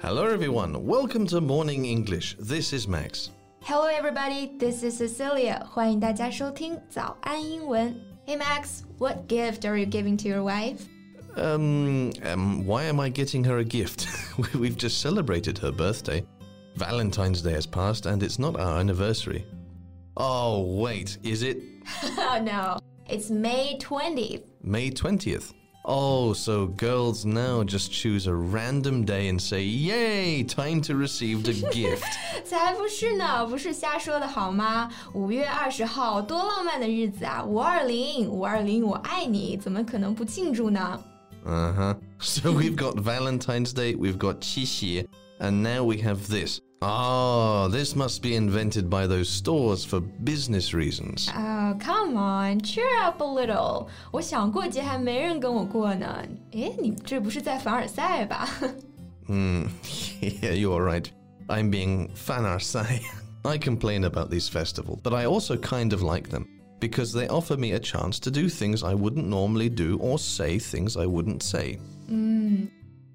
Hello, everyone. Welcome to Morning English. This is Max. Hello, everybody. This is Cecilia. 欢迎大家收听早安英文。Hey, Max, what gift are you giving to your wife? Um, um, why am I getting her a gift? We've just celebrated her birthday. Valentine's Day has passed and it's not our anniversary. Oh, wait, is it oh, no, it's May 20th. May 20th? Oh, so girls now just choose a random day and say, "Yay, time to receive a gift." huh. So we've got Valentine's Day, we've got Qixi, and now we have this. Oh, this must be invented by those stores for business reasons. Oh, come on, cheer up a little. 我想过节还没人跟我过呢。诶，你这不是在凡尔赛吧？Hmm, yeah, you're right. I'm being fanarsai. I complain about these festivals, but I also kind of like them because they offer me a chance to do things I wouldn't normally do or say things I wouldn't say. Mm.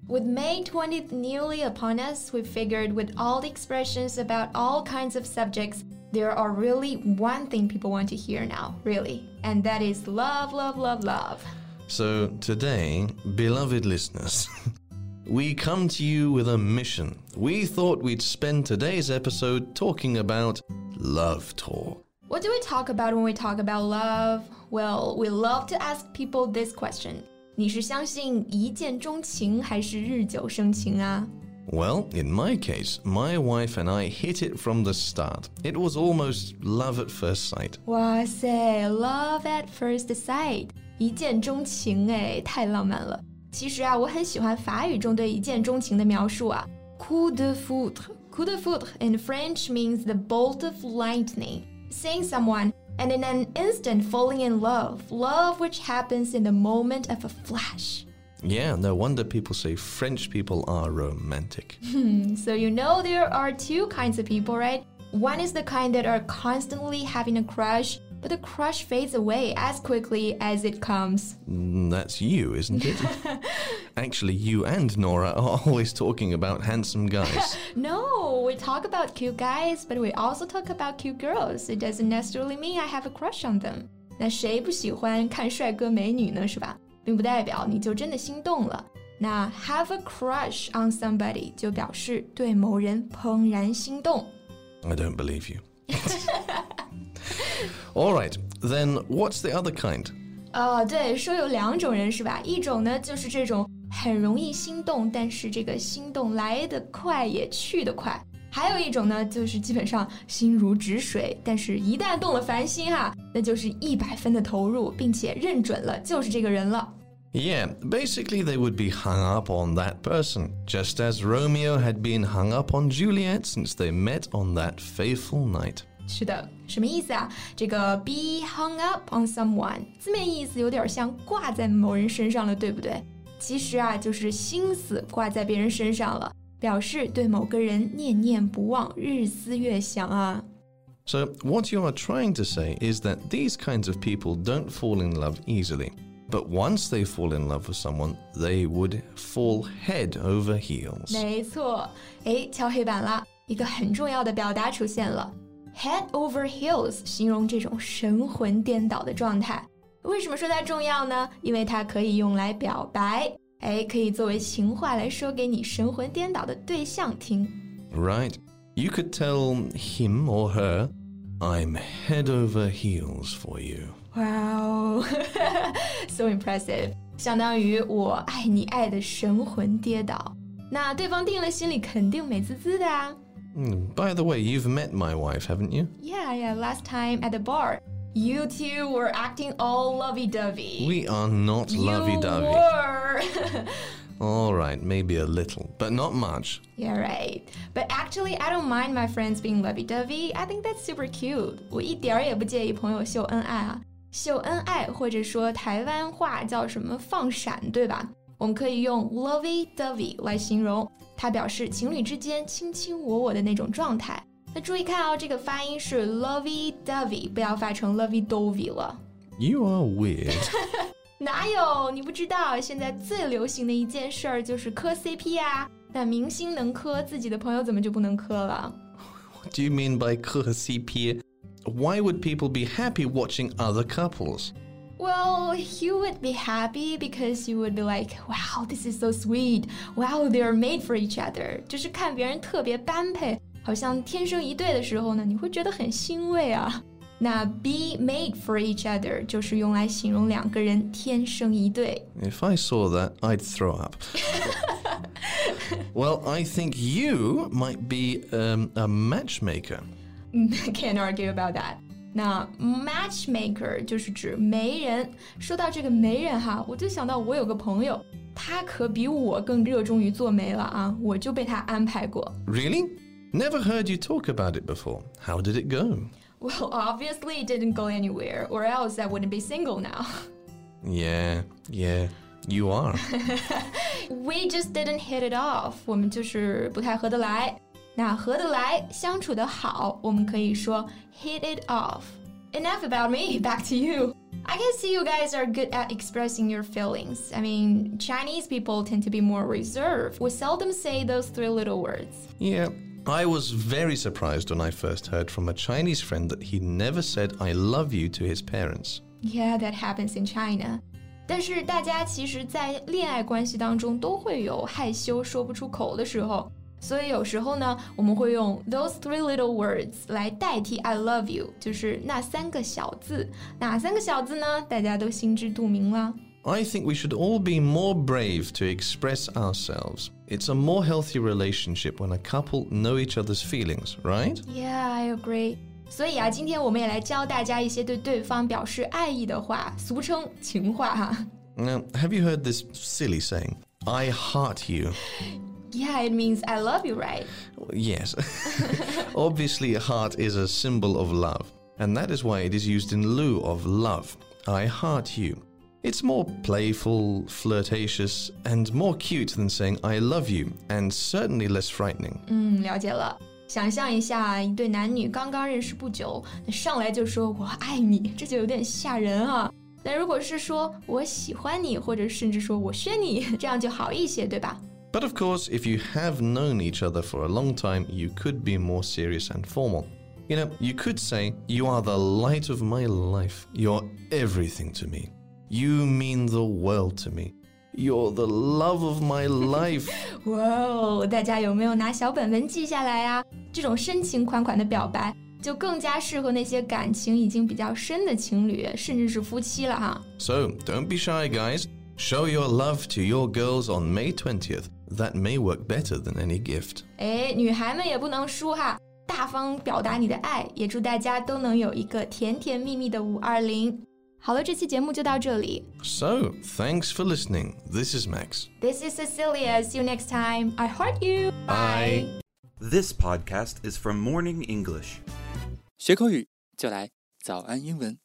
With May 20th newly upon us, we figured with all the expressions about all kinds of subjects, there are really one thing people want to hear now, really, and that is love, love, love, love. So today, beloved listeners, we come to you with a mission. We thought we'd spend today's episode talking about love talk. What do we talk about when we talk about love? Well, we love to ask people this question 你是相信一见钟情还是日久生情啊？Well, in my case, my wife and I hit it from the start. It was almost love at first sight. 哇塞，love at first sight，一见钟情哎，太浪漫了。其实啊，我很喜欢法语中对一见钟情的描述啊，coup de foudre。Coup de foudre in French means the bolt of lightning. Seeing someone and in an instant falling in love, love which happens in the moment of a flash. Yeah, no wonder people say French people are romantic. Hmm, so you know there are two kinds of people, right? One is the kind that are constantly having a crush, but the crush fades away as quickly as it comes. Mm, that's you, isn't it? Actually, you and Nora are always talking about handsome guys. no, we talk about cute guys, but we also talk about cute girls. It doesn't necessarily mean I have a crush on them. 那谁不喜欢看帅哥美女呢？是吧？并不代表你就真的心动了。那 have a crush on somebody 就表示对某人怦然心动。I don't believe you. All right, then what's the other kind? 啊、uh,，对，说有两种人是吧？一种呢就是这种很容易心动，但是这个心动来得快也去得快； 还有一种呢，就是基本上心如止水，但是一旦动了凡心哈，那就是一百分的投入，并且认准了就是这个人了。Yeah, basically they would be hung up on that person, just as Romeo had been hung up on Juliet since they met on that fateful night. 是的，什么意思啊？这个 be hung up on someone 字面意思有点像挂在某人身上了，对不对？其实啊，就是心思挂在别人身上了，表示对某个人念念不忘，日思夜想啊。So what you are trying to say is that these kinds of people don't fall in love easily. But once they fall in love with someone, they would fall head over heels. 没错，哎，敲黑板了，一个很重要的表达出现了。Head over heels 形容这种神魂颠倒的状态。为什么说它重要呢？因为它可以用来表白， 哎，可以作为情话来说给你神魂颠倒的对象听。Right, you could tell him or her, "I'm head over heels for you." Wow, so impressive！相当于我爱你爱的神魂颠倒。那对方听了心里肯定美滋滋的啊。Mm, by the way, you've met my wife, haven't you? Yeah, yeah, last time at the bar. You two were acting all lovey-dovey. We are not lovey-dovey. You were. all right, maybe a little, but not much. Yeah, right. But actually, I don't mind my friends being lovey-dovey. I think that's super cute. 我一点儿也不介意朋友秀恩爱啊。秀恩爱或者说台湾话叫什么放闪，对吧？我们可以用 lovey-dovey 来形容。它表示情侣之间卿卿我我的那种状态。 那注意看哦，这个发音是 lovey dovey，不要发成 lovey dovey 了。You are weird 哪有？你不知道，现在最流行的一件事儿就是磕 CP 啊！ 那明星能磕，自己的朋友怎么就不能磕了？ What do you mean by 磕 CP? Why would people be happy watching other couples? Well, you would be happy because you would be like, wow, this is so sweet. Wow, they are made for each other. 就是看别人特别般配， 好像天生一对的时候呢，你会觉得很欣慰啊。那 be made for each other 就是用来形容两个人天生一对。 If I saw that, I'd throw up. well, I think you might be um, a matchmaker. Can't argue about that. 那 matchmaker 就是指媒人。说到这个媒人哈，我就想到我有个朋友，他可比我更热衷于做媒了啊，我就被他安排过。 Really? Never heard you talk about it before. How did it go? Well, obviously it didn't go anywhere, or else I wouldn't be single now. Yeah, yeah, you are. We just didn't hit it off. 我们就是不太合得来。那合得来，相处得好，我们可以说 hit it off. Enough about me. Back to you. I can see you guys are good at expressing your feelings. I mean, Chinese people tend to be more reserved. We seldom say those three little words. Yeah, I was very surprised when I first heard from a Chinese friend that he never said I love you to his parents. Yeah, that happens in China. 但是大家其实，在恋爱关系当中都会有害羞说不出口的时候，所以有时候呢，我们会用 those three little words 来代替 I love you，就是那三个小字。哪三个小字呢？大家都心知肚明啦。 I think we should all be more brave to express ourselves. It's a more healthy relationship when a couple know each other's feelings, right? Yeah, I agree. 所以啊，今天我们也来教大家一些对对方表示爱意的话，俗称情话哈。 Now, have you heard this silly saying? I heart you. Yeah, it means I love you, right? Yes. Obviously, a heart is a symbol of love, and that is why it is used in lieu of love. I heart you. It's more playful, flirtatious, and more cute than saying I love you, and certainly less frightening. 嗯，了解了。想象一下，一对男女刚刚认识不久，那上来就说“我爱你”，这就有点吓人啊。但如果是说“我喜欢你”，或者甚至说“我宣你”，这样就好一些，对吧？ But of course, if you have known each other for a long time, you could be more serious and formal. You know, you could say, You are the light of my life. You're everything to me. You mean the world to me. You're the love of my life. 哇哦，大家有没有拿小本本记下来啊？这种深情款款的表白，就更加适合那些感情已经比较深的情侣，甚至是夫妻了哈。 So don't be shy, guys. Show your love to your girls on May 20th. That may work better than any gift. 哎，女孩们也不能输哈，大方表达你的爱，也祝大家都能有一个甜甜蜜蜜的五二零。 好了，这期节目就到这里。 So, thanks for listening. This is Max. This is Cecilia. See you next time. I heart you. Bye. This podcast is from Morning English. 学口语就来早安英文。